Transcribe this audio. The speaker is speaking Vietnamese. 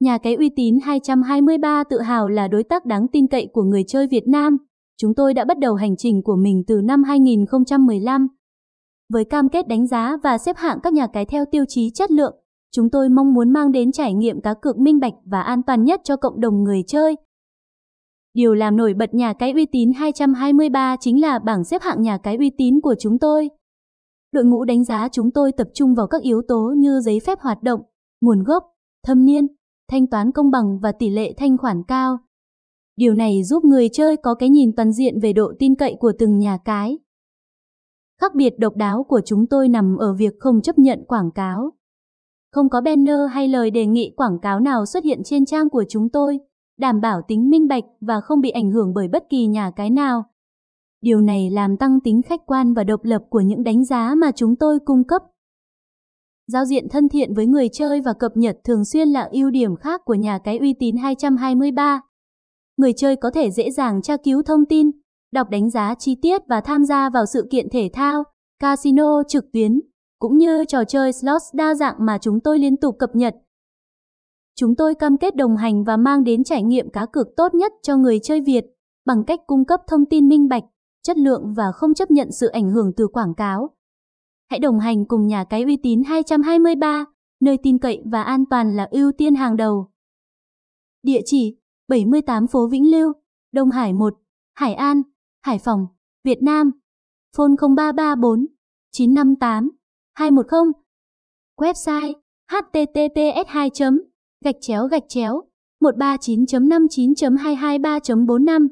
Nhà cái uy tín 223 tự hào là đối tác đáng tin cậy của người chơi Việt Nam. Chúng tôi đã bắt đầu hành trình của mình từ năm 2015. Với cam kết đánh giá và xếp hạng các nhà cái theo tiêu chí chất lượng, chúng tôi mong muốn mang đến trải nghiệm cá cược minh bạch và an toàn nhất cho cộng đồng người chơi. Điều làm nổi bật nhà cái uy tín 223 chính là bảng xếp hạng nhà cái uy tín của chúng tôi. Đội ngũ đánh giá chúng tôi tập trung vào các yếu tố như giấy phép hoạt động, nguồn gốc, thâm niên, thanh toán công bằng và tỷ lệ thanh khoản cao. Điều này giúp người chơi có cái nhìn toàn diện về độ tin cậy của từng nhà cái. Khác biệt độc đáo của chúng tôi nằm ở việc không chấp nhận quảng cáo. Không có banner hay lời đề nghị quảng cáo nào xuất hiện trên trang của chúng tôi, đảm bảo tính minh bạch và không bị ảnh hưởng bởi bất kỳ nhà cái nào. Điều này làm tăng tính khách quan và độc lập của những đánh giá mà chúng tôi cung cấp. Giao diện thân thiện với người chơi và cập nhật thường xuyên là ưu điểm khác của nhà cái uy tín 223. Người chơi có thể dễ dàng tra cứu thông tin, đọc đánh giá chi tiết và tham gia vào sự kiện thể thao, casino trực tuyến, cũng như trò chơi slots đa dạng mà chúng tôi liên tục cập nhật. Chúng tôi cam kết đồng hành và mang đến trải nghiệm cá cược tốt nhất cho người chơi Việt bằng cách cung cấp thông tin minh bạch, chất lượng và không chấp nhận sự ảnh hưởng từ quảng cáo. Hãy đồng hành cùng nhà cái uy tín 223, nơi tin cậy và an toàn là ưu tiên hàng đầu. Địa chỉ 78 phố Vĩnh Lưu, Đông Hải 1, Hải An, Hải Phòng, Việt Nam. Phone 0334 958 210. Website https 2 gạch chéo gạch chéo 139.59.223.45